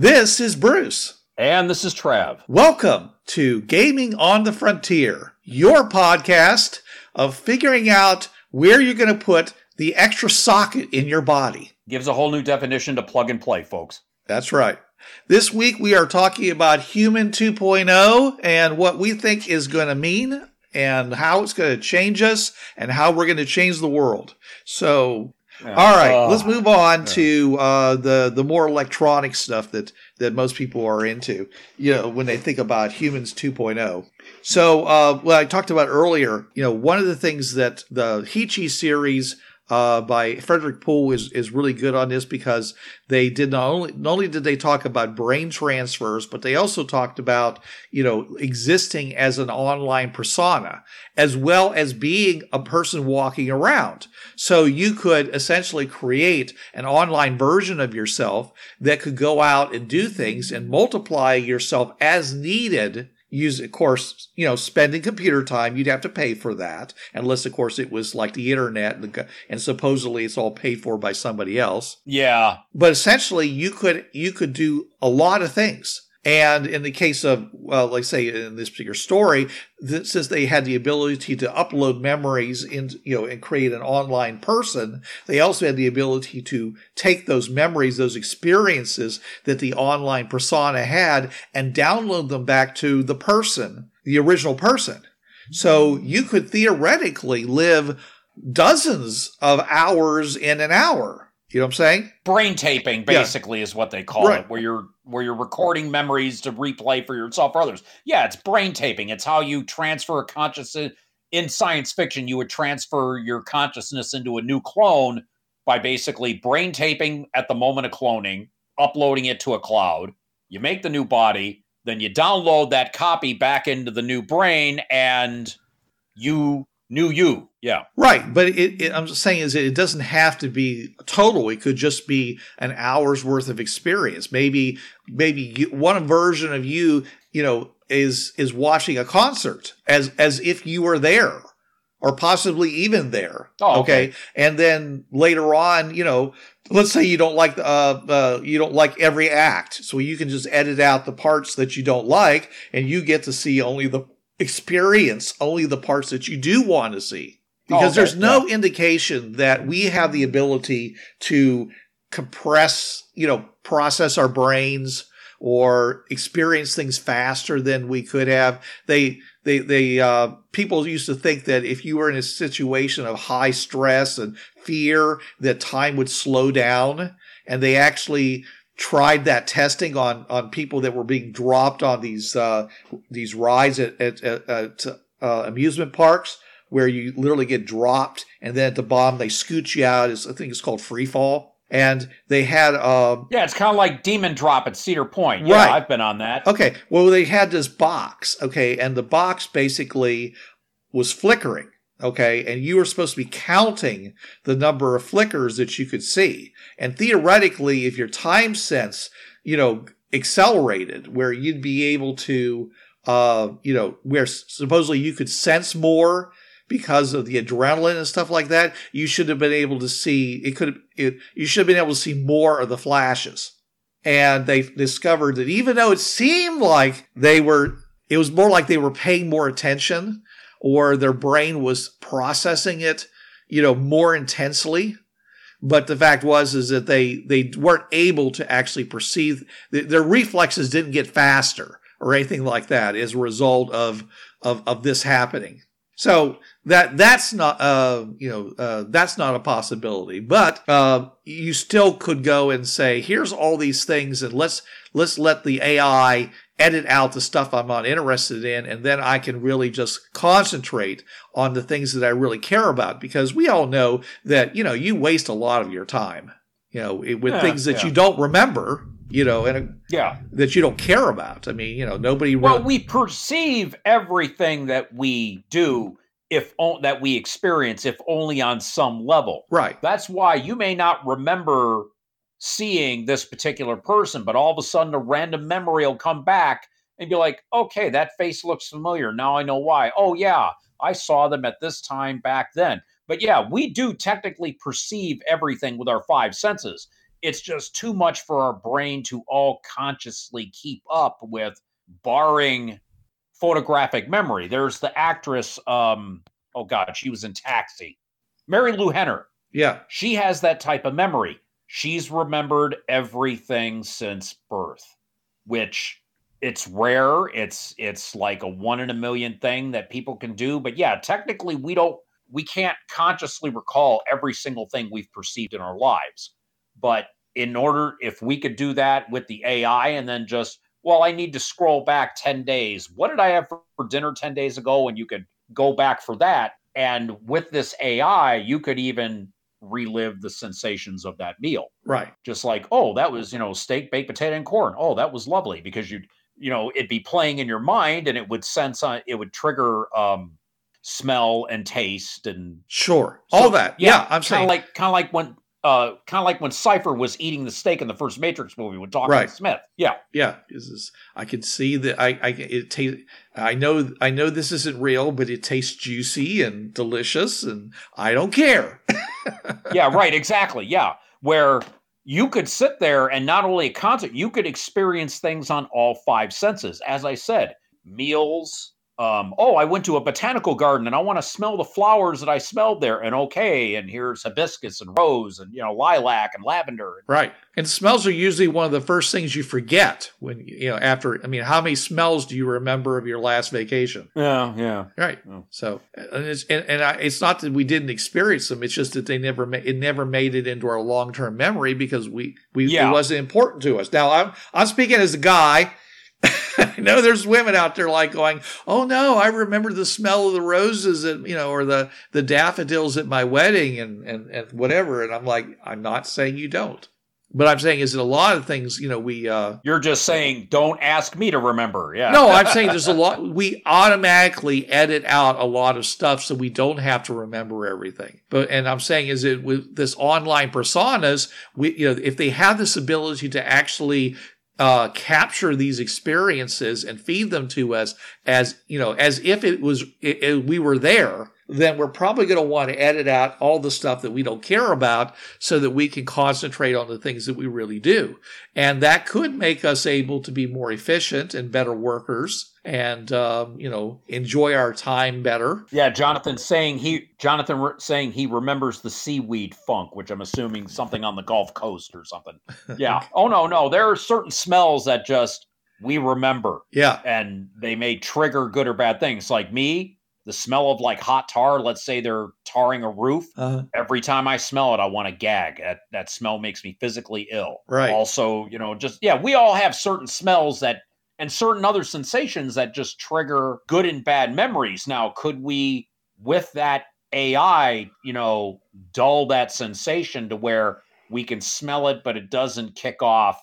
This is Bruce. And this is Trav. Welcome to Gaming on the Frontier, your podcast of figuring out where you're going to put the extra socket in your body. Gives a whole new definition to plug and play, folks. That's right. This week we are talking about Human 2.0 and what we think is going to mean and how it's going to change us and how we're going to change the world. So, all right, Uh, let's move on to uh, the the more electronic stuff that that most people are into. You know, when they think about humans 2.0. So, uh, what I talked about earlier, you know, one of the things that the Heechee series uh, by Frederik Pohl is is really good on this because they did not only not only did they talk about brain transfers, but they also talked about you know existing as an online persona as well as being a person walking around. So you could essentially create an online version of yourself that could go out and do things and multiply yourself as needed use of course you know spending computer time you'd have to pay for that unless of course it was like the internet and, the, and supposedly it's all paid for by somebody else Yeah. but essentially you could you could do a lot of things and in the case of well like say in this particular story th- since they had the ability to upload memories in you know and create an online person they also had the ability to take those memories those experiences that the online persona had and download them back to the person the original person. So you could theoretically live dozens of hours in an hour you know what i'm saying Brain taping basically is what they call Right. it, where you're where you're recording memories to replay for yourself or others. Yeah, it's brain taping. It's how you transfer a consciousness in science fiction, you would transfer your consciousness into a new clone by basically brain taping at the moment of cloning, uploading it to a cloud. You make the new body, then you download that copy back into the new brain, and you knew you. Yeah. Right, but it, it, I'm just saying is it doesn't have to be total. It could just be an hour's worth of experience. Maybe, maybe you, one version of you, you know, is is watching a concert as as if you were there, or possibly even there. Oh, okay. and then later on, you know, let's say you don't like the uh, uh, you don't like every act, so you can just edit out the parts that you don't like, and you get to see only the experience, only the parts that you do want to see because Oh, okay, there's no indication that we have the ability to compress, you know, process our brains or experience things faster than we could have. They, they, they, uh, people used to think that if you were in a situation of high stress and fear, that time would slow down. And they actually tried that testing on, on people that were being dropped on these, uh, these rides at, at, at, uh, amusement parks where you literally get dropped and then at the bottom they scoot you out. It's, I think it's called free fall. And they had, um, Yeah, it's kind of like Demon Drop at Cedar Point. Yeah, Right. I've been on that. okay, well, they had this box, okay, and the box basically was flickering, okay, and you were supposed to be counting the number of flickers that you could see. And theoretically, if your time sense, you know, accelerated, where you'd be able to, uh, you know, where supposedly you could sense more because of the adrenaline and stuff like that, you should have been able to see it could it you should have been able to see more of the flashes. And they discovered that even though it seemed like they were it was more like they were paying more attention or their brain was processing it, you know, more intensely. But the fact was is that they they weren't able to actually perceive their reflexes didn't get faster or anything like that as a result of of, of this happening. So that that's not uh you know uh that's not a possibility. But uh you still could go and say here's all these things and let's let's let the AI edit out the stuff I'm not interested in and then I can really just concentrate on the things that I really care about because we all know that you know you waste a lot of your time you know with Yeah, things that yeah. you don't remember you know and uh, Yeah. that you don't care about. I mean, you know, nobody Well, we perceive everything that we do if o- that we experience if only on some level. right. That's why you may not remember seeing this particular person, but all of a sudden a random memory will come back and be like, okay, that face looks familiar. Now I know why. Oh, yeah, I saw them at this time back then. But yeah, we do technically perceive everything with our five senses. It's just too much for our brain to all consciously keep up with, barring photographic memory. There's the actress, um, oh God, she was in Taxi. Marilu Henner Yeah. she has that type of memory. She's remembered everything since birth, which it's rare. It's it's like a one in a million thing that people can do. But yeah, technically we don't we can't consciously recall every single thing we've perceived in our lives. But in order if we could do that with the AI and then just well, I need to scroll back 10 days. What did I have for for dinner 10 days ago? And you could go back for that. And with this AI, you could even relive the sensations of that meal. Right. Just like, oh, that was, you know, steak, baked potato, and corn. Oh, that was lovely because you'd, you know, it'd be playing in your mind and it would sense on it would trigger um smell and taste and Sure. so, All that. Yeah. I'm kind saying. like kind of like when uh kind of like when Cypher was eating the steak in the first Matrix movie with Dr. Right. Smith. Yeah. yeah. This is. I can see that. I. I. It tastes. I know. I know this isn't real, but it tastes juicy and delicious, and I don't care. yeah, right, exactly. Yeah. Where you could sit there and not only a concert, you could experience things on all five senses. As I said, meals. Um, oh, I went to a botanical garden and I want to smell the flowers that I smelled there. And okay, and here's hibiscus and rose and you know lilac and lavender. Right. And smells are usually one of the first things you forget when you know after. I mean, how many smells do you remember of your last vacation? Yeah, yeah. Right. Oh. So, and it's and, and I, it's not that we didn't experience them. It's just that they never ma- it never made it into our long term memory because we we Yeah. it wasn't important to us. Now I'm I'm speaking as a guy. I know there's women out there like going, oh no, I remember the smell of the roses and you know or the the daffodils at my wedding and and and whatever. And I'm like, I'm not saying you don't, but I'm saying is that a lot of things you know we. uh You're just saying, don't ask me to remember. Yeah. no, I'm saying there's a lot. We automatically edit out a lot of stuff, so we don't have to remember everything. But and I'm saying is it with this online personas, we you know if they have this ability to actually uh, capture these experiences and feed them to us as you know as if it was it, it- we were there then we're probably going to want to edit out all the stuff that we don't care about so that we can concentrate on the things that we really do and that could make us able to be more efficient and better workers and um, you know enjoy our time better Yeah, Jonathan saying he Jonathan re- saying he remembers the seaweed funk, which I'm assuming something on the Gulf Coast or something. Yeah. oh no, no, there are certain smells that just we remember, yeah and they may trigger good or bad things. Like me, the smell of like hot tar. Let's say they're tarring a roof. uh, Every time I smell it, I want to gag. That that smell makes me physically ill. Right. Also, you know, just yeah, we all have certain smells that and certain other sensations that just trigger good and bad memories. Now, could we with that AI, you know, dull that sensation to where we can smell it, but it doesn't kick off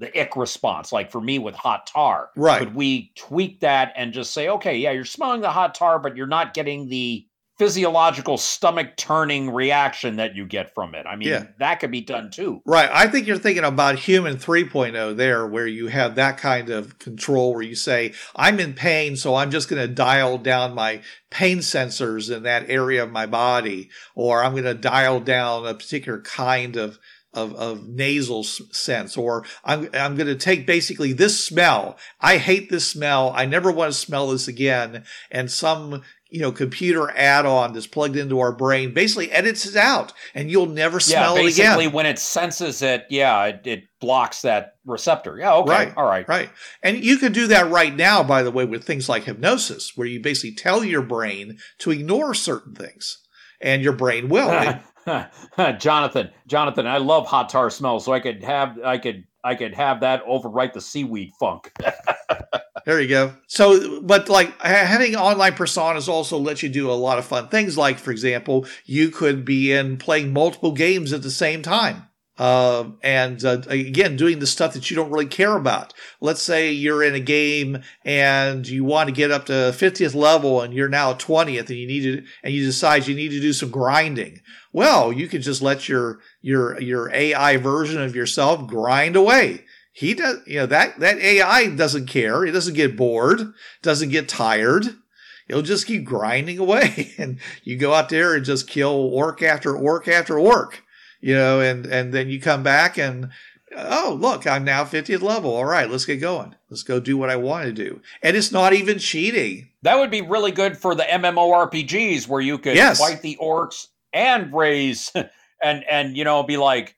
the ick response? Like for me with hot tar, Right. Could we tweak that and just say, okay, yeah, you're smelling the hot tar, but you're not getting the physiological stomach turning reaction that you get from it. I mean, Yeah. that could be done too. Right. I think you're thinking about human 3.0 there, where you have that kind of control where you say, I'm in pain, so I'm just going to dial down my pain sensors in that area of my body, or I'm going to dial down a particular kind of of, of nasal sense, or I'm, I'm going to take basically this smell. I hate this smell. I never want to smell this again. And some, you know, computer add-on that's plugged into our brain basically edits it out and you'll never smell yeah, it again. Basically, when it senses it, yeah, it, it blocks that receptor. Yeah, okay. Right. All right. Right. And you can do that right now, by the way, with things like hypnosis, where you basically tell your brain to ignore certain things. And your brain will. Jonathan, Jonathan, I love hot tar smell, so I could have I could I could have that overwrite the seaweed funk. there you go. So, but like having online personas also lets you do a lot of fun things. Like, for example, you could be in playing multiple games at the same time. Uh, and uh, again, doing the stuff that you don't really care about. Let's say you're in a game and you want to get up to 50th level and you're now 20th and you need to, and you decide you need to do some grinding. Well, you can just let your, your, your AI version of yourself grind away. He does, you know, that, that AI doesn't care. It doesn't get bored, doesn't get tired. It'll just keep grinding away and you go out there and just kill orc after orc after orc you know, and and then you come back and oh look, I'm now 50th level. All right, let's get going. Let's go do what I want to do. And it's not even cheating. That would be really good for the MMORPGs where you could yes. fight the orcs and raise and and you know be like,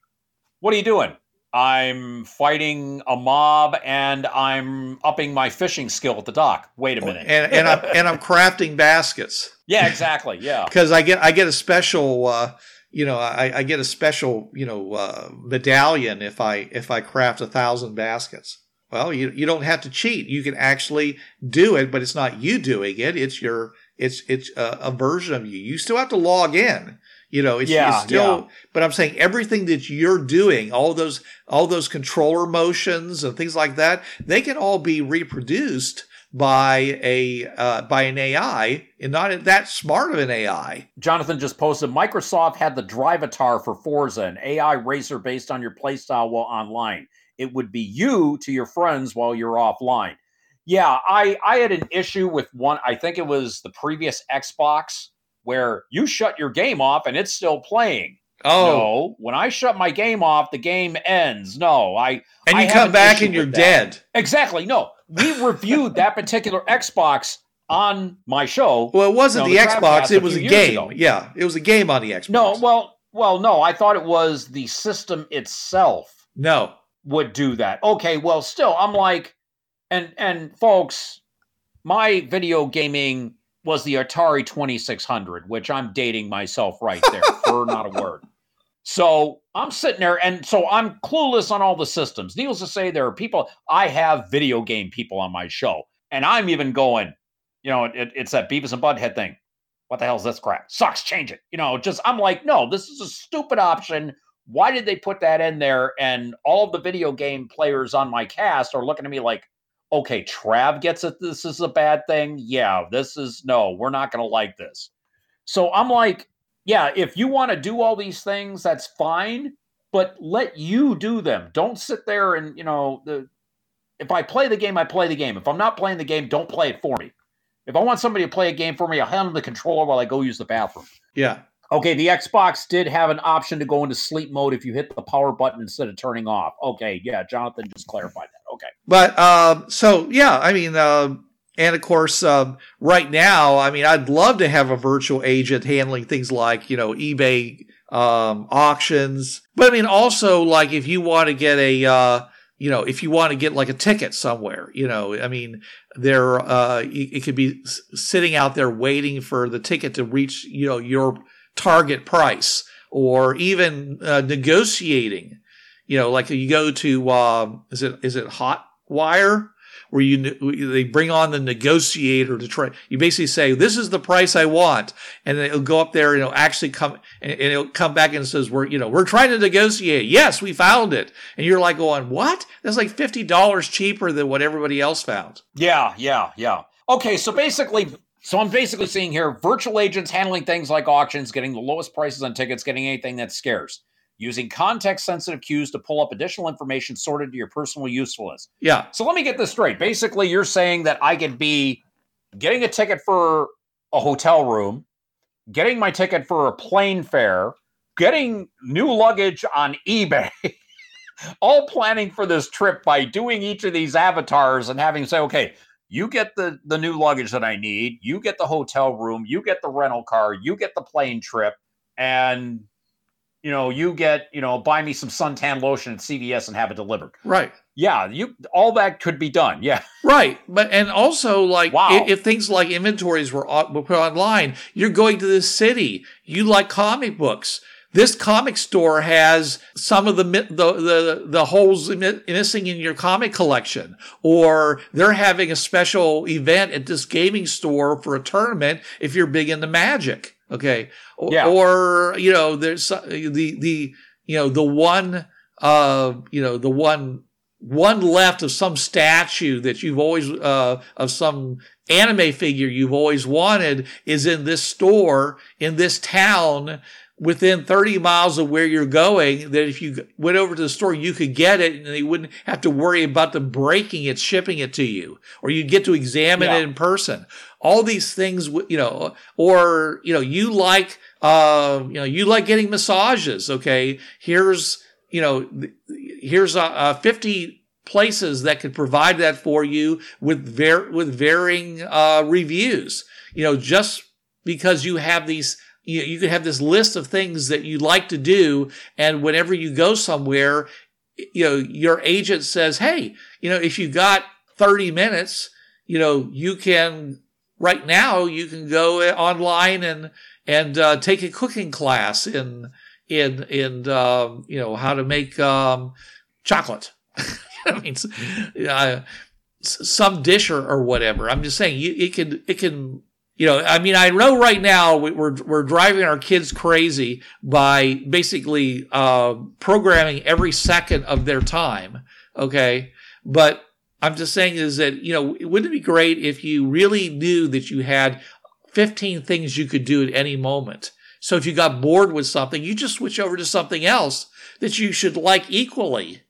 what are you doing? I'm fighting a mob and I'm upping my fishing skill at the dock. Wait a minute. And, and I'm and I'm crafting baskets. Yeah, exactly. Yeah. Because I get I get a special uh, you know, I, I, get a special, you know, uh, medallion if I if I craft a thousand baskets. Well, you you don't have to cheat. You can actually do it, but it's not you doing it. It's your it's it's a, a version of you. You still have to log in. You know, it's, yeah, it's still. Yeah. But I'm saying everything that you're doing, all those all those controller motions and things like that, they can all be reproduced by a uh, by an AI and not that smart of an AI. Jonathan just posted Microsoft had the Drivatar for Forza, an AI racer based on your playstyle while online. It would be you to your friends while you're offline. Yeah, I I had an issue with one. I think it was the previous Xbox where you shut your game off and it's still playing. Oh no! When I shut my game off, the game ends. No, I and you I come back and you're dead. Exactly. No, we reviewed that particular Xbox on my show. Well, it wasn't you know, the, the Xbox; it was a, a game. Ago. Yeah, it was a game on the Xbox. No, well, well, no, I thought it was the system itself. No, would do that. Okay, well, still, I'm like, and and folks, my video gaming was the Atari 2600, which I'm dating myself right there for not a word. So I'm sitting there, and so I'm clueless on all the systems. Needless to say, there are people, I have video game people on my show, and I'm even going, you know, it, it's that Beavis and Butthead thing. What the hell is this crap? Sucks, change it. You know, just, I'm like, no, this is a stupid option. Why did they put that in there? And all the video game players on my cast are looking at me like, okay, Trav gets it. This is a bad thing. Yeah, this is no, we're not going to like this. So I'm like, yeah, if you want to do all these things, that's fine, but let you do them. Don't sit there and, you know, the if I play the game, I play the game. If I'm not playing the game, don't play it for me. If I want somebody to play a game for me, I'll hand the controller while I go use the bathroom. Yeah. Okay, the Xbox did have an option to go into sleep mode if you hit the power button instead of turning off. Okay, yeah, Jonathan just clarified that. Okay. But um, so yeah, I mean, uh, and of course, um, right now, I mean, I'd love to have a virtual agent handling things like, you know, eBay um, auctions. But I mean, also, like, if you want to get a, uh, you know, if you want to get like a ticket somewhere, you know, I mean, there, uh, it could be sitting out there waiting for the ticket to reach, you know, your target price or even uh, negotiating, you know, like you go to, um, is it, is it Hotwire? Where you they bring on the negotiator to try. You basically say, "This is the price I want," and then it'll go up there and it'll actually come and it'll come back and says, "We're you know we're trying to negotiate. Yes, we found it." And you're like going, "What? That's like fifty dollars cheaper than what everybody else found." Yeah, yeah, yeah. Okay, so basically, so I'm basically seeing here virtual agents handling things like auctions, getting the lowest prices on tickets, getting anything that's scarce using context sensitive cues to pull up additional information sorted to your personal usefulness. Yeah. So let me get this straight. Basically, you're saying that I could be getting a ticket for a hotel room, getting my ticket for a plane fare, getting new luggage on eBay. all planning for this trip by doing each of these avatars and having say, okay, you get the the new luggage that I need, you get the hotel room, you get the rental car, you get the plane trip, and you know, you get, you know, buy me some suntan lotion at CVS and have it delivered. Right. Yeah, you all that could be done. Yeah. Right. But and also like Wow. if, if things like inventories were, were put online, you're going to this city. You like comic books. This comic store has some of the the the, the holes missing in your comic collection, or they're having a special event at this gaming store for a tournament if you're big into Magic. Okay, or, Yeah. or you know there's the the you know the one uh you know the one one left of some statue that you've always uh of some anime figure you've always wanted is in this store in this town within 30 miles of where you're going that if you went over to the store you could get it and you wouldn't have to worry about them breaking it shipping it to you or you'd get to examine Yeah. it in person. All these things you know or you know you like uh you know you like getting massages okay? Here's you know here's uh, uh 50 places that could provide that for you with ver- with varying uh reviews. You know just because you have these you, you could have this list of things that you like to do and whenever you go somewhere you know your agent says hey you know if you got 30 minutes you know you can right now you can go online and and uh, take a cooking class in in in um, you know how to make um, chocolate. I mean, uh, some dish or, or whatever. I'm just saying, you, it can, it can, you know, I mean, I know right now we- we're, we're driving our kids crazy by basically, uh, programming every second of their time. Okay. But I'm just saying is that, you know, it wouldn't it be great if you really knew that you had 15 things you could do at any moment? So if you got bored with something, you just switch over to something else that you should like equally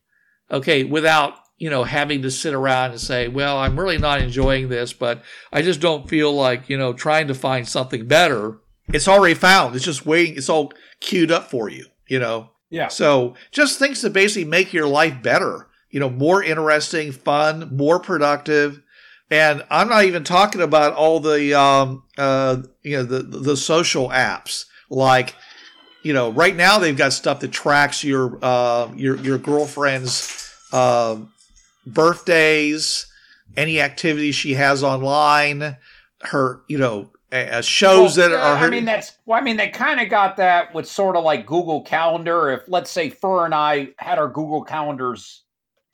okay, without, you know, having to sit around and say, well, I'm really not enjoying this, but I just don't feel like, you know, trying to find something better. It's already found. It's just waiting. It's all queued up for you, you know? Yeah. So just things to basically make your life better, you know, more interesting, fun, more productive. And I'm not even talking about all the, um, uh, you know, the, the social apps like, you know, right now they've got stuff that tracks your, uh, your, your girlfriend's, um birthdays, any activities she has online, her, you know, uh, shows Well, that are her. I mean, that's. Well, I mean, they kind of got that with sort of like Google Calendar. If let's say Fur and I had our Google calendars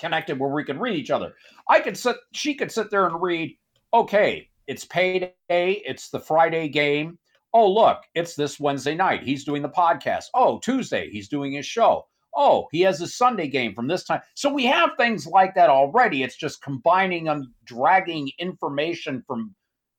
connected where we could read each other, I could sit. She could sit there and read. Okay, it's payday. It's the Friday game. Oh, look, it's this Wednesday night. He's doing the podcast. Oh, Tuesday, he's doing his show. Oh, he has a Sunday game from this time. So we have things like that already. It's just combining them, dragging information from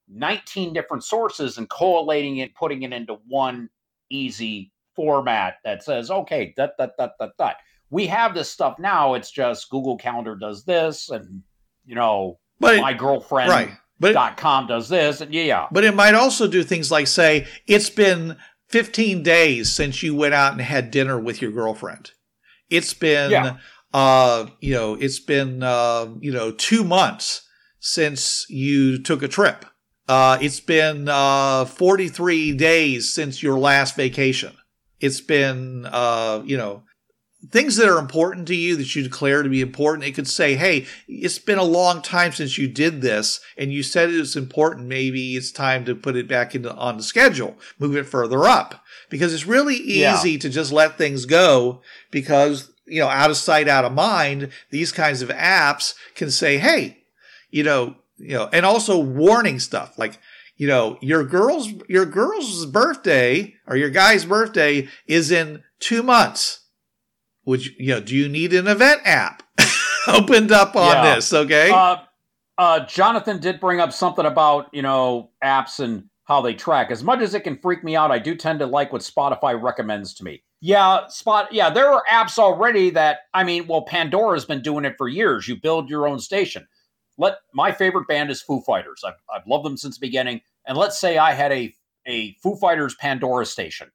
19 different sources and collating it, putting it into one easy format that says, okay, that, that, that, that, that. We have this stuff now. It's just Google Calendar does this, and you know, but my girlfriend right, but dot com does this, and yeah, but it might also do things like say it's been 15 days since you went out and had dinner with your girlfriend. It's been, Yeah. uh, you know, it's been, uh, you know, two months since you took a trip. Uh, it's been uh, 43 days since your last vacation. It's been, uh, you know, things that are important to you that you declare to be important. It could say, hey, it's been a long time since you did this and you said it was important. Maybe it's time to put it back into, on the schedule, move it further up because it's really Yeah. easy to just let things go because, you know, out of sight, out of mind, these kinds of apps can say, hey, you know, you know, and also warning stuff like, you know, your girl's your girl's birthday or your guy's birthday is in two months. Would you, you know? Do you need an event app opened up on Yeah. this? Okay. Uh, uh, Jonathan did bring up something about you know apps and how they track. As much as it can freak me out, I do tend to like what Spotify recommends to me. Yeah, Spot. Yeah, there are apps already that I mean, well, Pandora's been doing it for years. You build your own station. Let my favorite band is Foo Fighters. I've, I've loved them since the beginning. And let's say I had a a Foo Fighters Pandora station.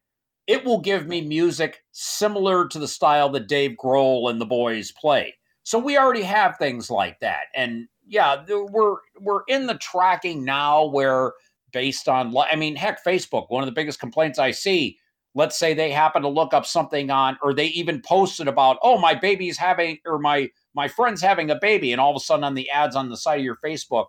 it will give me music similar to the style that Dave Grohl and the boys play. So we already have things like that. And yeah, we're we're in the tracking now where based on I mean, heck, Facebook, one of the biggest complaints I see, let's say they happen to look up something on or they even posted about, "Oh, my baby's having or my my friend's having a baby." And all of a sudden on the ads on the side of your Facebook,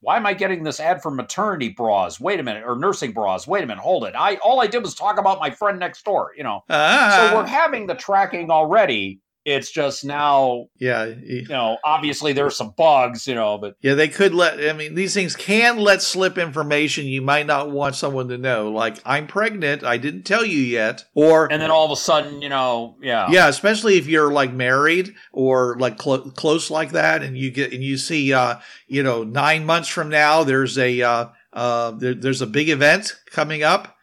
why am I getting this ad for maternity bras? Wait a minute, or nursing bras. Wait a minute, hold it. I all I did was talk about my friend next door, you know. Ah. So we're having the tracking already. It's just now, yeah, you know, obviously there's some bugs, you know, but yeah, they could let. I mean, these things can let slip information you might not want someone to know, like I'm pregnant, I didn't tell you yet, or and then all of a sudden, you know, yeah, yeah, especially if you're like married or like clo- close like that, and you get and you see, uh, you know, nine months from now, there's a uh, uh, there, there's a big event coming up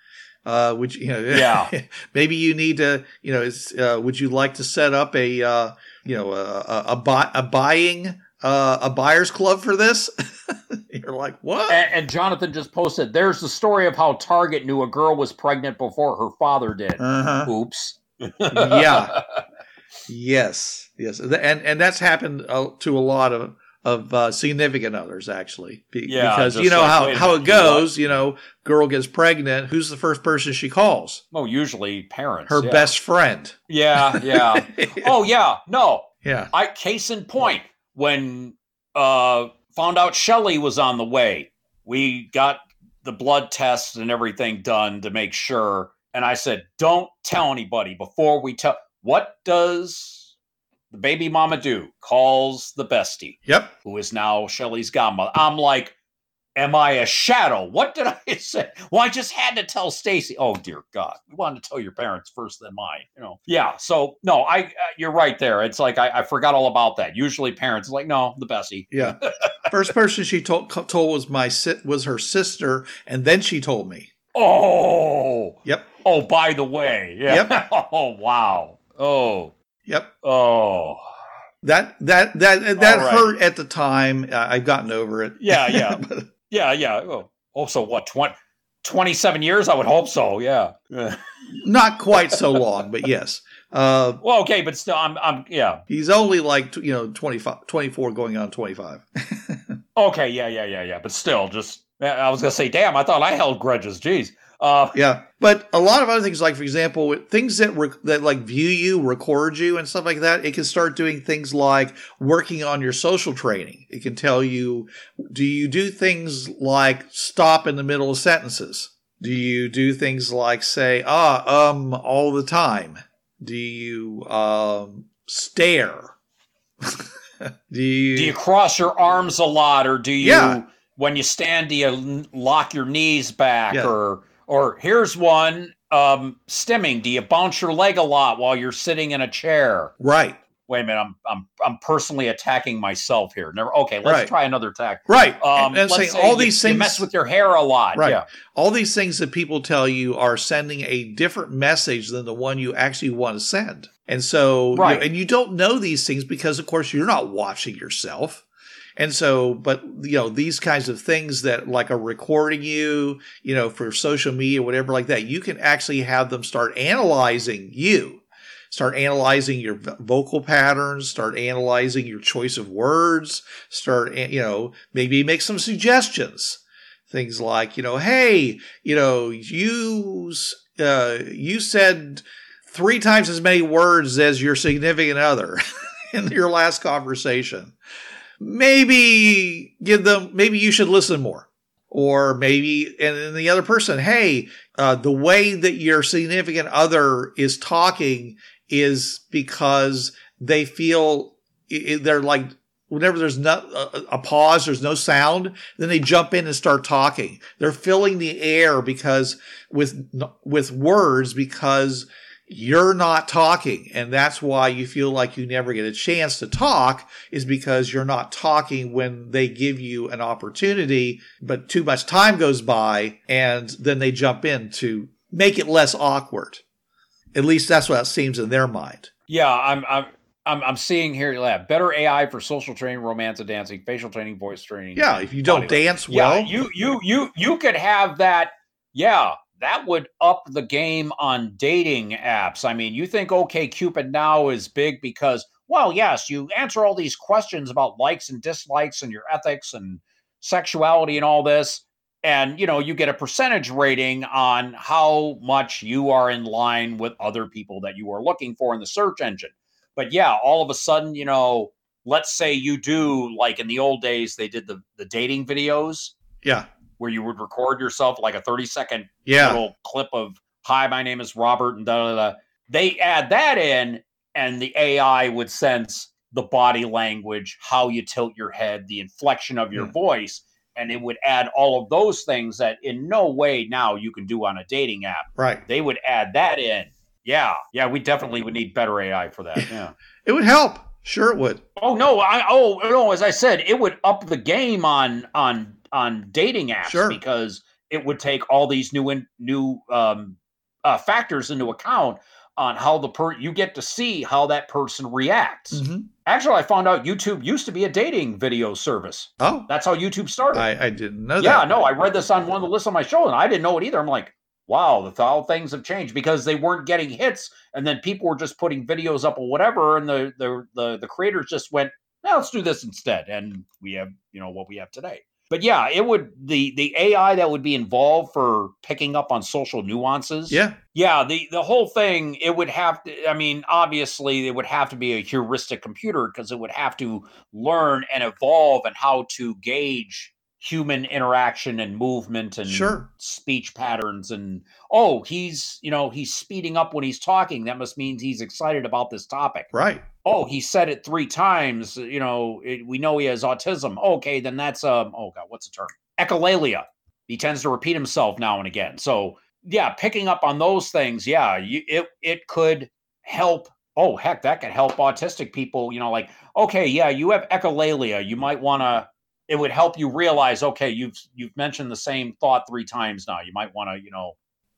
uh, which you know, yeah, maybe you need to, you know, is, uh, would you like to set up a, uh, you know, a a, a, buy, a buying uh, a buyer's club for this? You're like, what? And, and, Jonathan just posted. There's the story of how Target knew a girl was pregnant before her father did. Uh-huh. Oops. yeah. Yes. Yes. And and that's happened uh, to a lot of of uh, significant others actually. Be- yeah, because you know like, how, how minute, it goes you know girl gets pregnant who's the first person she calls? Oh usually parents her yeah. best friend. Yeah yeah. Oh yeah no. Yeah. I case in point when uh found out shelly was on the way we got the blood tests and everything done to make sure and i said don't tell anybody before we tell what does the baby mama do calls the bestie. Yep. Who is now Shelly's godmother. I'm like, am I a shadow? What did I say? Well, I just had to tell Stacy. Oh dear God, we wanted to tell your parents first, then mine. You know. Yeah. So no, I uh, you're right there. It's like I, I forgot all about that. Usually parents like no, the bestie. Yeah. First person she told told was my sit was her sister, and then she told me. Oh. Yep. Oh, by the way. Yeah. Yep. oh wow. Oh. Yep. Oh. That that that that hurt at the time. Uh, I've gotten over it. Yeah, yeah, yeah, yeah. Oh, oh so what? 20, 27 years? I would hope so. Yeah. Not quite so long, but yes. Uh, well, okay, but still, I'm, I'm, yeah. He's only like you know 25, 24 going on twenty five. okay, yeah, yeah, yeah, yeah. But still, just I was gonna say, damn, I thought I held grudges. Jeez. Uh, yeah, but a lot of other things, like for example, things that rec- that like view you, record you, and stuff like that, it can start doing things like working on your social training. It can tell you, do you do things like stop in the middle of sentences? Do you do things like say, ah, um, all the time? Do you um, stare? do you do you cross your arms a lot, or do you? Yeah. When you stand, do you lock your knees back, Yeah. or or here's one um, stimming. Do you bounce your leg a lot while you're sitting in a chair? right? Wait a minute, I'm I'm I'm personally attacking myself here. Never. Okay, let's Right. try another attack. Right. Um, and and let's say all you- these you things mess with your hair a lot. Right. Yeah. all these things that people tell you are sending a different message than the one you actually want to send. And so, you know, Right. and you don't know these things because, of course, you're not watching yourself. And so, but you know, these kinds of things that like are recording you, you know, for social media, whatever like that, you can actually have them start analyzing you, start analyzing your vocal patterns, start analyzing your choice of words, start, you know, maybe make some suggestions. Things like you know hey you know you uh, you said three times as many words as your significant other in your last conversation maybe give them maybe you should listen more. Or maybe and then the other person hey uh, the way that your significant other is talking is because they feel they're like whenever there's not a pause there's no sound then they jump in and start talking. They're filling the air because with with words because you're not talking and that's why you feel like you never get a chance to talk is because you're not talking when they give you an opportunity but too much time goes by and then they jump in to make it less awkward at least that's what it seems in their mind Yeah, I'm I'm I'm, I'm seeing here yeah, better AI for social training, romance and dancing, facial training, voice training. yeah if you don't dance Yeah, well you you you you could have that. Yeah, that would up the game on dating apps. I mean, you think OkCupid now is big because, well, yes, you answer all these questions about likes and dislikes and your ethics and sexuality and all this. And, you know, you get a percentage rating on how much you are in line with other people that you are looking for in the search engine. But yeah, all of a sudden, you know, let's say you do like in the old days, they did the, the dating videos Yeah. Where you would record yourself like a 30 second Yeah. little clip of hi my name is robert and da da da they add that in and the ai would sense the body language how you tilt your head the inflection of your Hmm. voice and it would add all of those things that in no way now you can do on a dating app Right. they would add that in yeah yeah we definitely would need better ai for that yeah It would help. Sure, it would. oh no i oh no as i said it would up the game on on on dating apps Sure. because it would take all these new in, new um, uh, factors into account on how the per you get to see how that person reacts. Mhm. Actually, I found out YouTube used to be a dating video service. Oh, That's how YouTube started. I, I didn't know that. yeah, no, I read this on one of the lists on my show, and I didn't know it either. I'm like, wow, the how things have changed because they weren't getting hits, and then people were just putting videos up or whatever, and the the the, the creators just went, "Now let's do this instead, and we have you know what we have today. But yeah, it would the the AI that would be involved for picking up on social nuances. Yeah. Yeah, the the whole thing it would have to I mean, obviously it would have to be a heuristic computer because it would have to learn and evolve and how to gauge human interaction and movement and Sure. speech patterns and oh, he's, you know, he's speeding up when he's talking. That must mean he's excited about this topic. Right. Oh, he said it 3 times, you know, it, we know he has autism. Okay, then that's um oh god, what's the term? Echolalia. He tends to repeat himself now and again. So, yeah, picking up on those things, yeah, you, it it could help. Oh, heck, that could help autistic people. You know, like okay, yeah, you have echolalia. You might want to. It would help you realize, okay, you've you've mentioned the same thought three times now. You might want to, you know,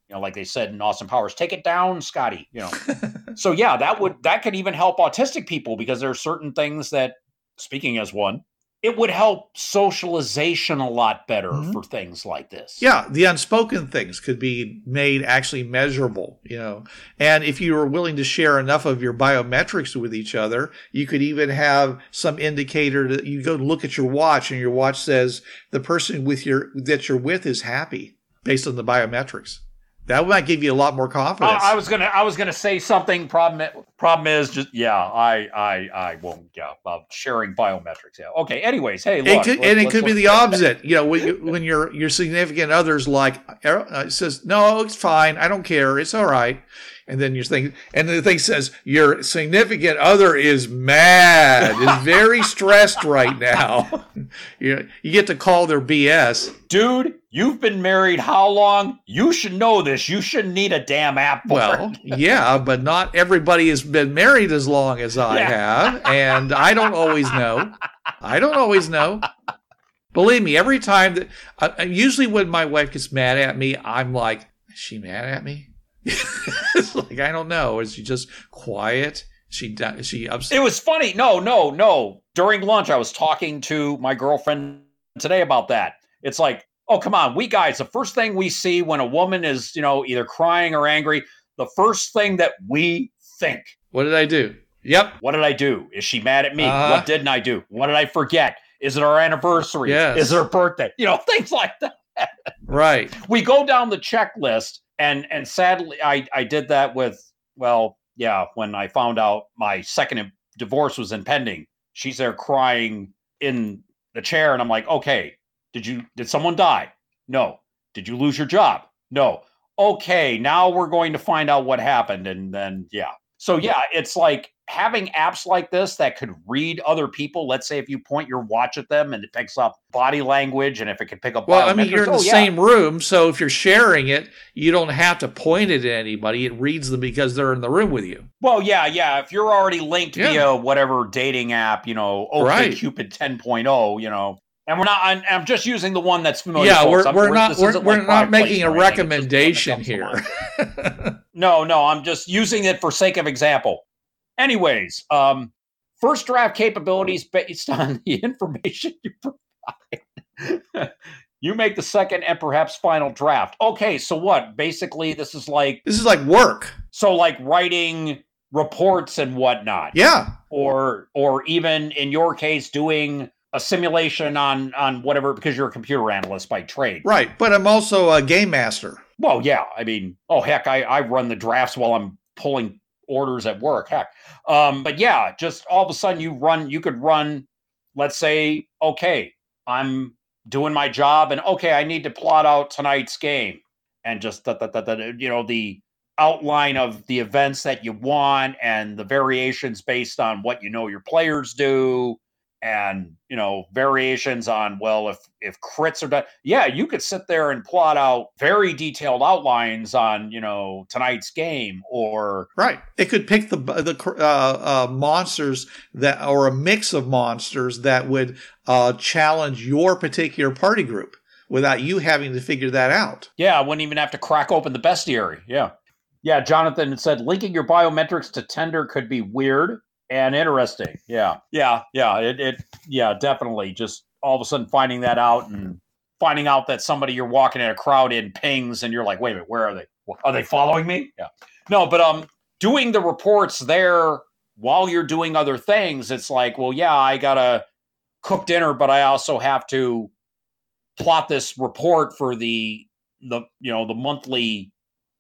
you know, like they said in Austin Powers, take it down, Scotty. You know, so yeah, that would that could even help autistic people because there are certain things that, speaking as one, it would help socialization a lot better Mhm. for things like this. Yeah, the unspoken things could be made actually measurable, you know. And if you were willing to share enough of your biometrics with each other, you could even have some indicator that you go look at your watch and your watch says the person with your that you're with is happy based on the biometrics. That might give you a lot more confidence. I, I was gonna I was gonna say something. Problem problem is just yeah I I I won't yeah about sharing biometrics yeah okay anyways hey look, it could, and it could be the opposite. You know, when, you- when your your significant other's like uh, says, "No, it's fine. I don't care. It's all right." And then you're thinking, and the thing says, "Your significant other is mad, is very stressed right now." you you get to call their BS. dude you've been married how long you should know this you shouldn't need a damn app for Well, it. yeah, but not everybody has been married as long as I Yeah. have, and I don't always know. I don't always know. Believe me, every time that uh, usually when my wife gets mad at me, I'm like, "Is she mad at me?" it's like I don't know. Is she just quiet? She she upset? It was funny. No, no, no. During lunch, I was talking to my girlfriend today about that. It's like, oh, come on. We guys, the first thing we see when a woman is, you know, either crying or angry, the first thing that we think, What did I do? Yep. what did I do? Is she mad at me? Uh-huh. what didn't I do? What did I forget? Is it our anniversary? Yes. Is it her birthday? You know, things like that. Right. we go down the checklist and and sadly i i did that with well yeah when i found out my second divorce was impending she's there crying in the chair and i'm like okay did you did someone die? No. Did you lose your job? No. Okay now we're going to find out what happened and then yeah. So yeah it's like having apps like this that could read other people let's say if you point your watch at them and it picks up body language and if it can pick up Well, I mean, you're in the oh, yeah. same room, so if you're sharing it, you don't have to point it at anybody. It reads them because they're in the room with you. Well, yeah, yeah. If you're already linked Yeah. via whatever dating app, you know, Right. Cupid 10.0, you know, and we're not. I'm, I'm just using the one that's familiar. yeah, we're, I'm- we're not we're, we're like not making a placement or anything. It's just the one that recommendation here. No, no. I'm just using it for sake of example. Anyways, um, first draft capabilities based on the information you provide. You make the second and perhaps final draft. Okay, so what? Basically, this is like This is like work. so like writing reports and whatnot. Yeah. Or or even in your case, doing a simulation on on whatever because you're a computer analyst by trade. Right. But I'm also a game master. Well, yeah. I mean, oh heck, I, I run the drafts while I'm pulling orders at work. Heck. Um, but yeah, just all of a sudden you run you could run, let's say, okay, I'm doing my job and okay, I need to plot out tonight's game and just that you know the outline of the events that you want and the variations based on what you know your players do and you know variations on well if if crits are done yeah you could sit there and plot out very detailed outlines on you know tonight's game or Right. It could pick the the uh, uh, monsters that, or a mix of monsters that would uh, challenge your particular party group without you having to figure that out. yeah i wouldn't even have to crack open the bestiary yeah yeah jonathan said linking your biometrics to Tinder could be weird and interesting. Yeah. Yeah yeah it, it yeah definitely. Just all of a sudden finding that out and finding out that somebody you're walking in a crowd in pings and you're like wait a minute where are they? Are they following me? Yeah. No but um doing the reports there while you're doing other things it's like well yeah i gotta cook dinner but i also have to plot this report for the the you know the monthly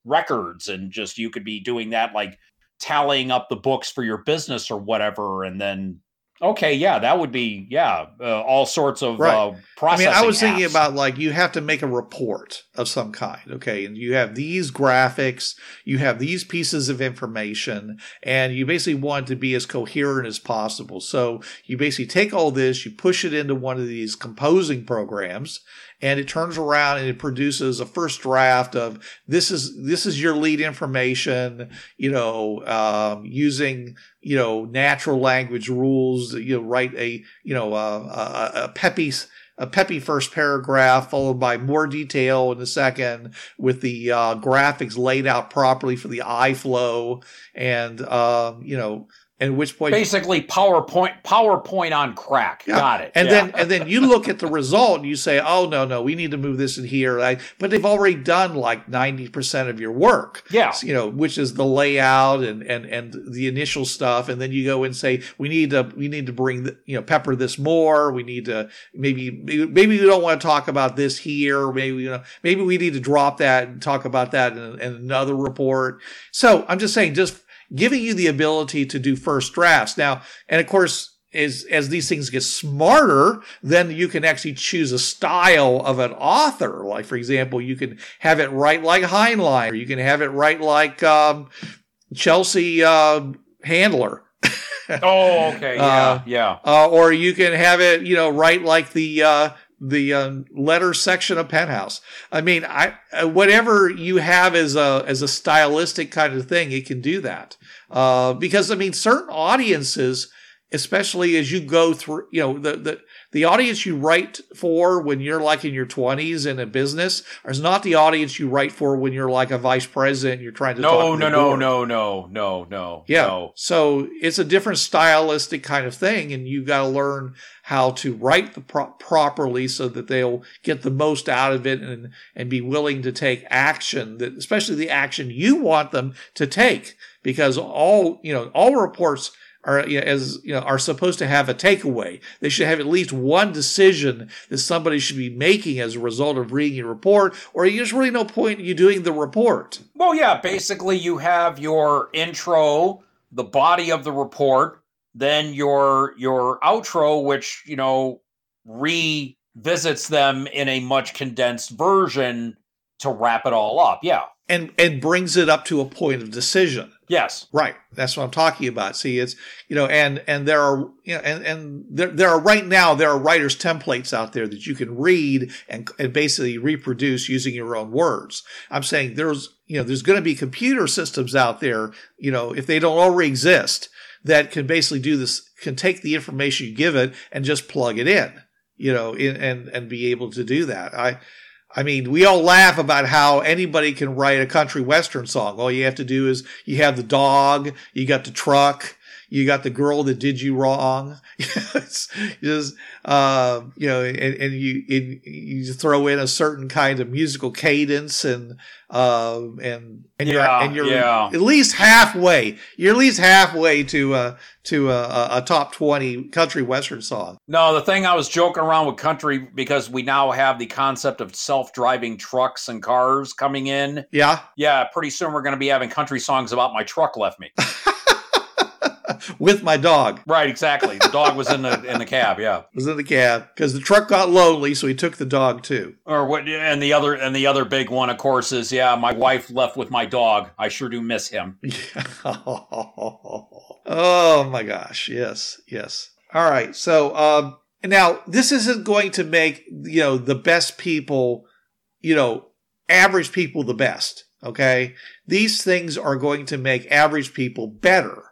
records and just you could be doing that like tallying up the books for your business or whatever and then okay yeah that would be yeah uh, all sorts of Right. uh, I mean, I was thinking about like you have to make a report of some kind, okay? And you have these graphics, you have these pieces of information, and you basically want to be as coherent as possible. So you basically take all this, you push it into one of these composing programs, and it turns around and it produces a first draft of this is this is your lead information, you know, um, using you know natural language rules. You know, write a you know uh, a, a peppy a peppy first paragraph followed by more detail in the second with the uh, graphics laid out properly for the eye flow and um, you know at which point basically powerpoint powerpoint on crack Yeah. got it and yeah. then and then you look at the result and you say, "Oh no, no, we need to move this in here." Like, but they've already done like ninety percent of your work. yeah you know, which is the layout and and and the initial stuff, and then you go and say, "We need to we need to bring the, you know pepper this more. We need to maybe maybe we don't want to talk about this here. Maybe you know maybe we need to drop that and talk about that in, in another report." So I'm just saying, just giving you the ability to do first drafts now, and of course as as these things get smarter, then you can actually choose a style of an author. Like for example, you can have it write like Heinlein, or you can have it write like um, Chelsea uh, Handler, oh okay yeah Uh, yeah uh, or you can have it you know write like the uh, the um, letter section of Penthouse. I mean, I uh, whatever you have as a as a stylistic kind of thing, it can do that. Uh, because I mean, certain audiences, especially as you go through, you know, the the the audience you write for when you're like in your 20s in a business is not the audience you write for when you're like a vice president. And you're trying to talk no to no no no no no no Yeah. no. So it's a different stylistic kind of thing, and you got to learn how to write the pro- properly so that they'll get the most out of it and and be willing to take action that, especially the action you want them to take, because all you know, all reports. Are you know, as you know are supposed to have a takeaway. They should have at least one decision that somebody should be making as a result of reading your report, or there's really no point in you doing the report. Well, yeah, basically you have your intro, the body of the report, then your your outro which, you know, revisits them in a much condensed version to wrap it all up. Yeah. And and brings it up to a point of decision. Yes. Right. That's what I'm talking about. See, it's you know, and and there are you know, and and there there are right now there are writers templates out there that you can read and and basically reproduce using your own words. I'm saying there's you know there's going to be computer systems out there you know if they don't already exist that can basically do this can take the information you give it and just plug it in you know in, and and be able to do that. I I mean, we all laugh about how anybody can write a country western song. All you have to do is you have the dog, you got the truck, You got the girl that did you wrong. it's just uh, you know, and, and you and you throw in a certain kind of musical cadence and uh, and and you're and you're yeah. at least halfway. You're at least halfway to uh, to a, a, a top twenty country western song. No, the thing I was joking around with country because we now have the concept of self-driving trucks and cars coming in. Yeah, Yeah, pretty soon we're going to be having country songs about my truck left me. with my dog right, exactly. The dog was in the in the cab. Yeah, was in the cab because the truck got lonely, so he took the dog too. or what? And the other and the other big one, of course, is yeah, my wife left with my dog. I sure do miss him. oh my gosh. Yes. Yes. All right. So, um, now this isn't going to make, you know, the best people, you know, average people the best. Okay. These things are going to make average people better.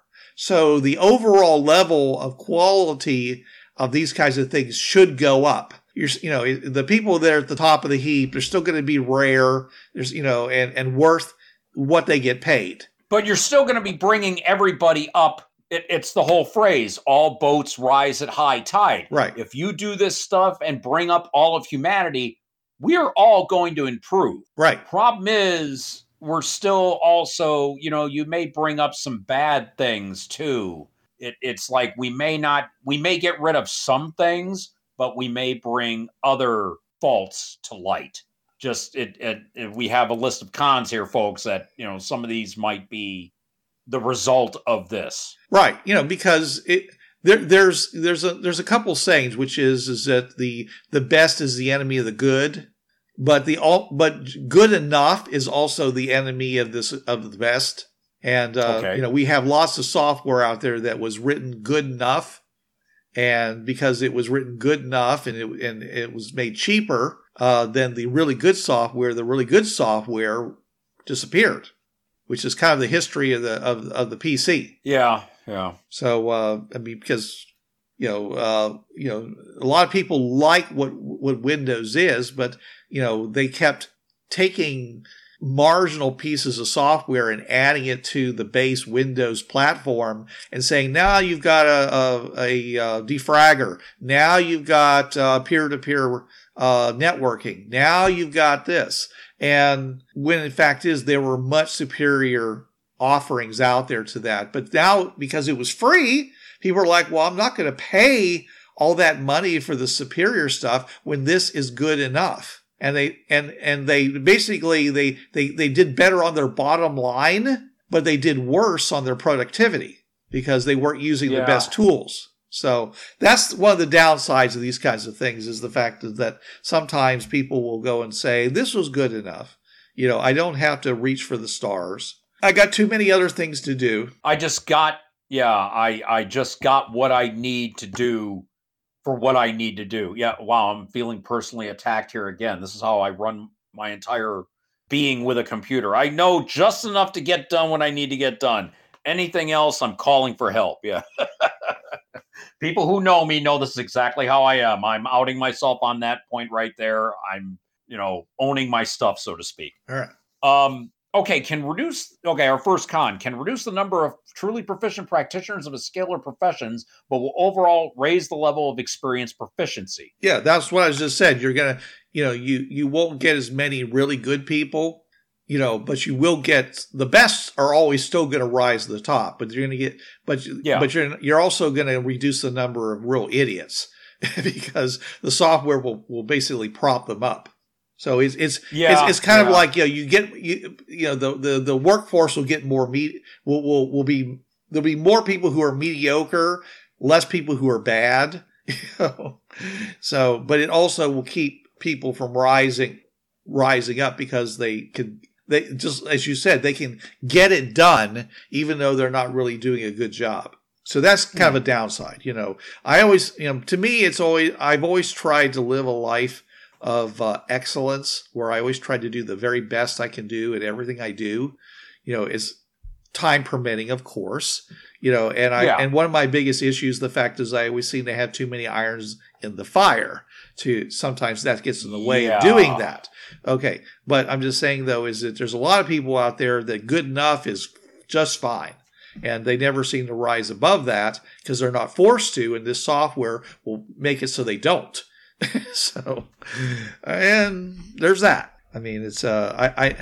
So the overall level of quality of these kinds of things should go up. You're, you know, the people that are at the top of the heap, they're still going to be rare. There's, you know, and, and worth what they get paid. But you're still going to be bringing everybody up. It, it's the whole phrase: "All boats rise at high tide." Right. If you do this stuff and bring up all of humanity, we are all going to improve. Right. Problem is, we're still also, you know, you may bring up some bad things too. It, it's like we may not, we may get rid of some things, but we may bring other faults to light. Just it, it, it, we have a list of cons here, folks. That you know, some of these might be the result of this. Right. You know, because it there there's there's a there's a couple sayings which is is that the the best is the enemy of the good, but the all but good enough is also the enemy of this of the best. And uh, Okay. you know, we have lots of software out there that was written good enough, and because it was written good enough and it and it was made cheaper uh, than the really good software, the really good software disappeared, which is kind of the history of the of, of the PC. Yeah, yeah, So uh, I mean, because you know, uh, you know, a lot of people like what what Windows is, but you know, they kept taking marginal pieces of software and adding it to the base Windows platform and saying, now you've got a, a, a, uh defragger. Now you've got uh, peer-to-peer uh, networking. Now you've got this. And when in fact is there were much superior offerings out there to that. But now because it was free, people are like, well, I'm not going to pay all that money for the superior stuff when this is good enough. And they and and they basically they they they did better on their bottom line, but they did worse on their productivity because they weren't using the best tools. So that's one of the downsides of these kinds of things is the fact that sometimes people will go and say, this was good enough. You know, I don't have to reach for the stars. I got too many other things to do. I just got yeah, I I just got what I need to do for what I need to do. Yeah, wow, I'm feeling personally attacked here again. This is how I run my entire being with a computer. I know just enough to get done what I need to get done. Anything else, I'm calling for help. Yeah. People who know me know this is exactly how I am. I'm outing myself on that point right there. I'm, you know, owning my stuff, so to speak. All right. Um, okay, can reduce. Okay, our first con can reduce the number of truly proficient practitioners of a skill or professions, but will overall raise the level of experience proficiency. Yeah, that's what I just said. You're gonna, you know, you you won't get as many really good people, you know, but you will get the best are always still going to rise to the top. But you're going to get, but Yeah. but you're you're also going to reduce the number of real idiots because the software will will basically prop them up. So it's it's Yeah, it's, it's kind of like you know you get you you know the the the workforce will get more me will will will be there'll be more people who are mediocre, less people who are bad. So, but it also will keep people from rising rising up because they can they just as you said they can get it done even though they're not really doing a good job. So that's kind of a hmm. downside, you know. I always, you know, to me, it's always I've always tried to live a life of uh, excellence where I always try to do the very best I can do at everything I do. You know, is time permitting, of course. You know, and I Yeah. and one of my biggest issues, the fact is, I always seem to have too many irons in the fire. To sometimes that gets in the way Yeah. of doing that. Okay, but I'm just saying though is that there's a lot of people out there that good enough is just fine. and they never seem to rise above that because they're not forced to, and this software will make it so they don't. so, and there's that. I mean, it's uh, I, I, you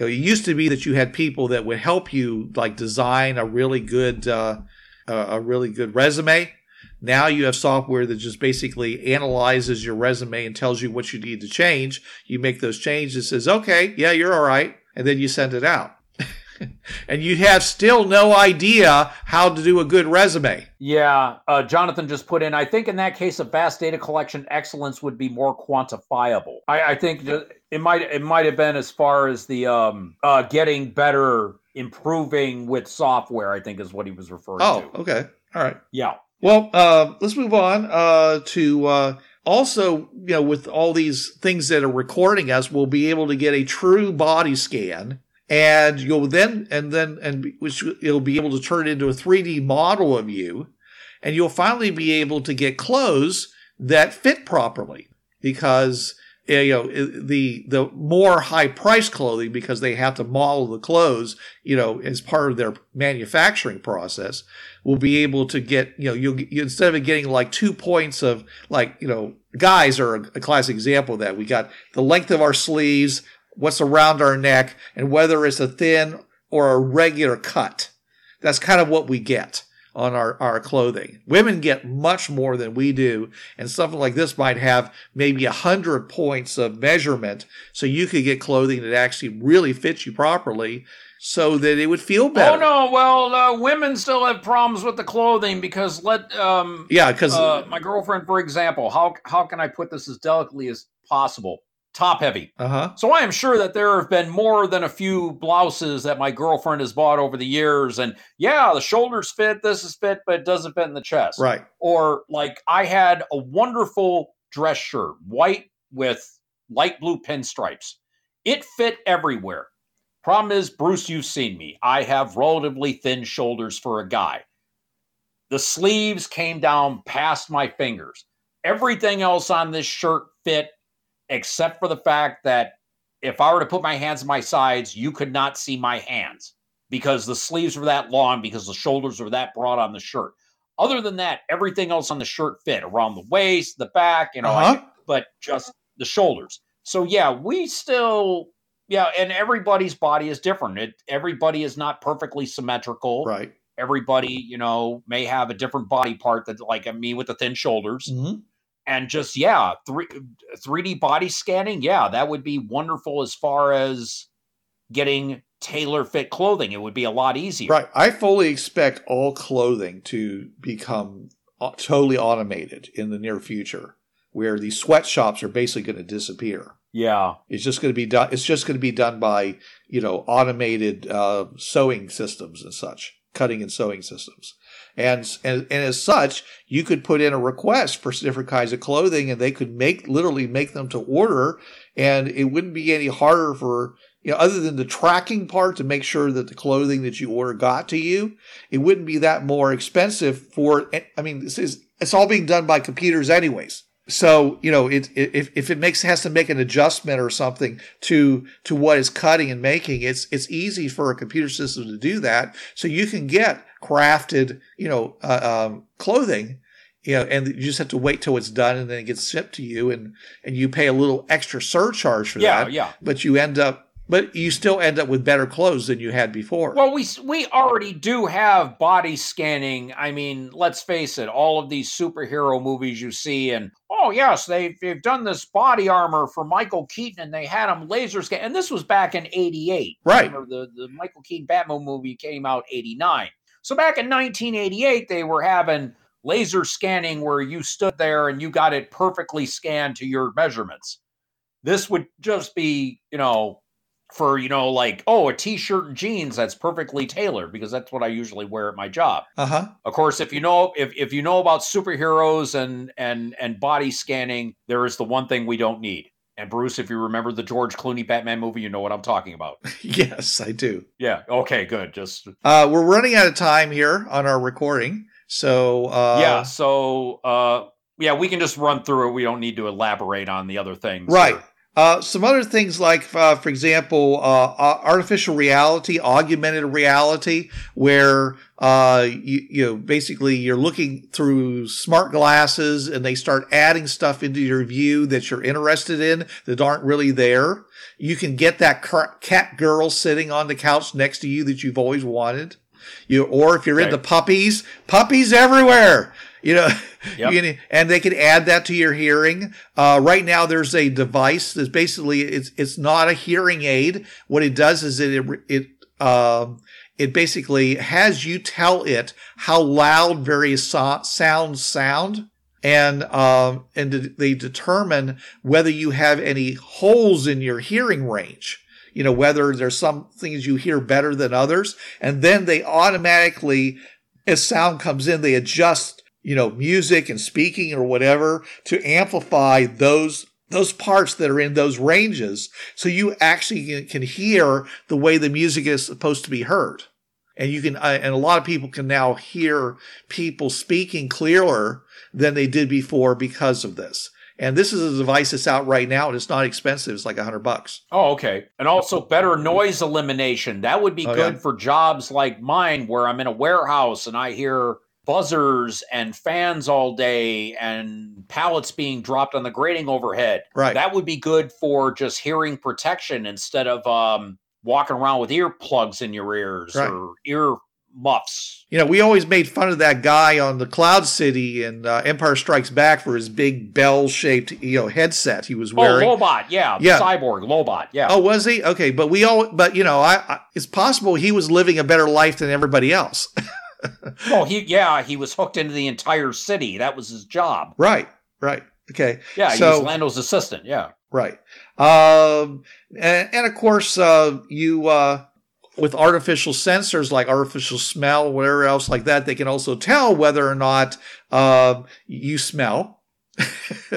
know, it used to be that you had people that would help you like design a really good, uh, a really good resume. Now you have software that just basically analyzes your resume and tells you what you need to change. You make those changes, it says, okay, yeah, you're all right, and then you send it out. and you have still no idea how to do a good resume. Yeah, uh, Jonathan just put in. I think in that case, a vast data collection excellence would be more quantifiable. I, I think it might it might have been as far as the um, uh, getting better, improving with software. I think is what he was referring oh, to. Oh, okay, all right. Yeah. Well, uh, let's move on uh, to uh, also, you know, with all these things that are recording us, we'll be able to get a true body scan and you'll then and then and which it'll be able to turn into a 3D model of you, and you'll finally be able to get clothes that fit properly. Because eh, you know the the more high price clothing because they have to model the clothes you know as part of their manufacturing process will be able to get you know you'll you, instead of getting like two points of like you know guys are a, a classic example of that. We got the length of our sleeves what's around our neck and whether it's a thin or a regular cut. That's kind of what we get on our, our clothing. Women get much more than we do, and something like this might have maybe a hundred points of measurement, so you could get clothing that actually really fits you properly, so that it would feel better. Oh no, well, uh, women still have problems with the clothing because let um yeah, because uh, my girlfriend, for example, how how can I put this as delicately as possible? Top heavy. Uh-huh. So I am sure that there have been more than a few blouses that my girlfriend has bought over the years. And yeah, the shoulders fit, this is fit, but it doesn't fit in the chest. Right. Or like I had a wonderful dress shirt, white with light blue pinstripes. It fit everywhere. Problem is, Bruce, you've seen me. I have relatively thin shoulders for a guy. The sleeves came down past my fingers. Everything else on this shirt fit except for the fact that if I were to put my hands on my sides, you could not see my hands because the sleeves were that long, because the shoulders were that broad on the shirt. Other than that, everything else on the shirt fit around the waist, the back, you know, uh-huh. I, but just the shoulders. So yeah, we still yeah, and everybody's body is different. It everybody is not perfectly symmetrical. Right. Everybody, you know, may have a different body part that like me with the thin shoulders. Mm-hmm and just yeah, three 3D body scanning, yeah, that would be wonderful as far as getting tailor fit clothing. It would be a lot easier. Right. I fully expect all clothing to become totally automated in the near future, where these sweatshops are basically going to disappear. Yeah, it's just going to be done. It's just going to be done by you know automated uh, sewing systems and such, cutting and sewing systems. And, and, and as such, you could put in a request for different kinds of clothing and they could make, literally make them to order. And it wouldn't be any harder for, you know, other than the tracking part to make sure that the clothing that you order got to you, it wouldn't be that more expensive for, I mean, this is, it's all being done by computers anyways. So you know, it, if if it makes has to make an adjustment or something to to what is cutting and making, it's it's easy for a computer system to do that. So you can get crafted, you know, uh, um, clothing, you know, and you just have to wait till it's done and then it gets shipped to you, and and you pay a little extra surcharge for yeah, that. Yeah. But you end up but you still end up with better clothes than you had before. Well, we we already do have body scanning. I mean, let's face it, all of these superhero movies you see, and oh yes, they've they've done this body armor for Michael Keaton, and they had him laser scan. And this was back in '88, right? Remember the the Michael Keaton Batman movie came out '89. So back in 1988, they were having laser scanning where you stood there and you got it perfectly scanned to your measurements. This would just be, you know, for you know like oh a t-shirt and jeans that's perfectly tailored because that's what i usually wear at my job. Uh-huh. Of course if you know if, if you know about superheroes and and and body scanning there is the one thing we don't need and bruce if you remember the george clooney batman movie you know what i'm talking about. Yes i do. Yeah okay good just uh we're running out of time here on our recording so uh yeah so uh yeah we can just run through it. We don't need to elaborate on the other things right. or, Uh, some other things like, uh, for example, uh, artificial reality, augmented reality, where uh, you, you know basically you're looking through smart glasses and they start adding stuff into your view that you're interested in that aren't really there. You can get that cat girl sitting on the couch next to you that you've always wanted. You or if you're into puppies, puppies everywhere. You know, yep. and they can add that to your hearing. Uh, right now, there's a device that's basically it's it's not a hearing aid. What it does is it it um, it basically has you tell it how loud various so- sounds sound and um, and they determine whether you have any holes in your hearing range you know, whether there's some things you hear better than others. And then they automatically, as sound comes in, they adjust, you know, music and speaking or whatever to amplify those those parts that are in those ranges so you actually can hear the way the music is supposed to be heard and you can uh, and a lot of people can now hear people speaking clearer than they did before because of this and this is a device that's out right now, and it's not expensive. It's like a hundred bucks. Oh, okay. And also better noise elimination. That would be oh, good yeah. for jobs like mine, where I'm in a warehouse and I hear buzzers and fans all day and pallets being dropped on the grating overhead. Right. That would be good for just hearing protection instead of um, walking around with earplugs in your ears right. or ear muffs. You know, we always made fun of that guy on the Cloud City and uh, Empire Strikes Back for his big bell-shaped, you know, headset he was wearing. Oh, Lobot, yeah, yeah, cyborg Lobot, yeah. Oh, was he? Okay, but we all, but you know, I, I it's possible he was living a better life than everybody else. oh, he, yeah, he was hooked into the entire city. That was his job. Right, right. Okay. Yeah, so, he was Lando's assistant. Yeah. Right. Um, and, and of course, uh, you. Uh, with artificial sensors like artificial smell, whatever else like that, they can also tell whether or not uh, you smell.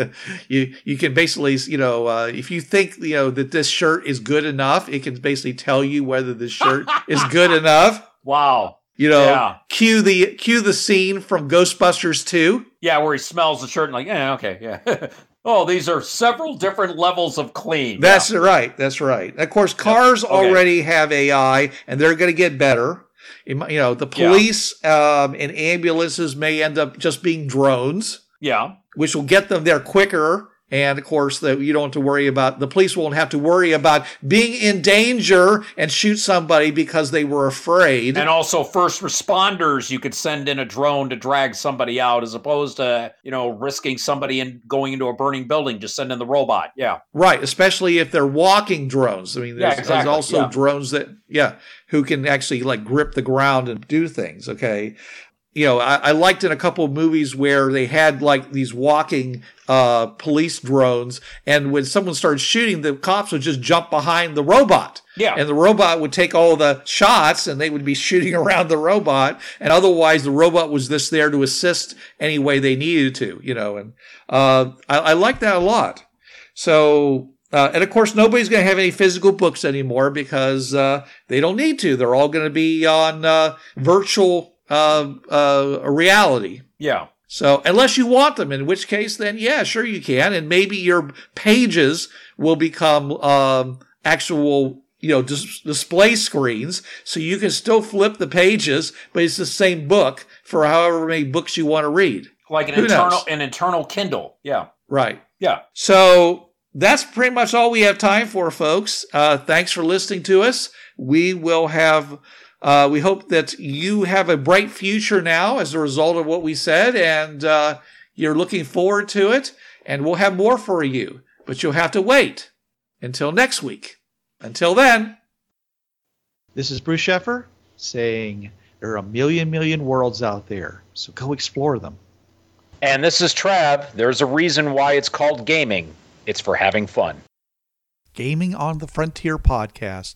you you can basically you know uh, if you think you know that this shirt is good enough, it can basically tell you whether this shirt is good enough. Wow. You know, yeah. cue the cue the scene from Ghostbusters 2. Yeah, where he smells the shirt and like, yeah, okay, yeah. Oh, these are several different levels of clean. That's yeah. right. That's right. Of course, cars okay. already have AI, and they're going to get better. You know, the police yeah. um, and ambulances may end up just being drones. Yeah, which will get them there quicker and of course, that you don't have to worry about the police won't have to worry about being in danger and shoot somebody because they were afraid. And also, first responders, you could send in a drone to drag somebody out, as opposed to you know risking somebody in going into a burning building. Just send in the robot. Yeah, right. Especially if they're walking drones. I mean, there's, yeah, exactly. there's also yeah. drones that yeah who can actually like grip the ground and do things. Okay, you know, I, I, liked in a couple of movies where they had like these walking uh, police drones, and when someone started shooting, the cops would just jump behind the robot. Yeah. And the robot would take all the shots and they would be shooting around the robot. And otherwise, the robot was just there to assist any way they needed to, you know. And uh, I, I like that a lot. So uh, and of course, nobody's going to have any physical books anymore because uh, they don't need to. They're all going to be on uh, virtual uh, uh, a reality. Yeah. So unless you want them, in which case, then yeah, sure you can, and maybe your pages will become um, actual, you know, dis- display screens, so you can still flip the pages, but it's the same book for however many books you want to read. Like an Who internal, knows? an internal Kindle. Yeah. Right. Yeah. So that's pretty much all we have time for, folks. Uh, thanks for listening to us. We will have uh, we hope that you have a bright future now as a result of what we said, and uh, you're looking forward to it. And we'll have more for you, but you'll have to wait until next week. Until then, this is Bruce Sheffer saying there are a million, million worlds out there, so go explore them. And this is Trav. There's a reason why it's called gaming. It's for having fun. Gaming on the Frontier podcast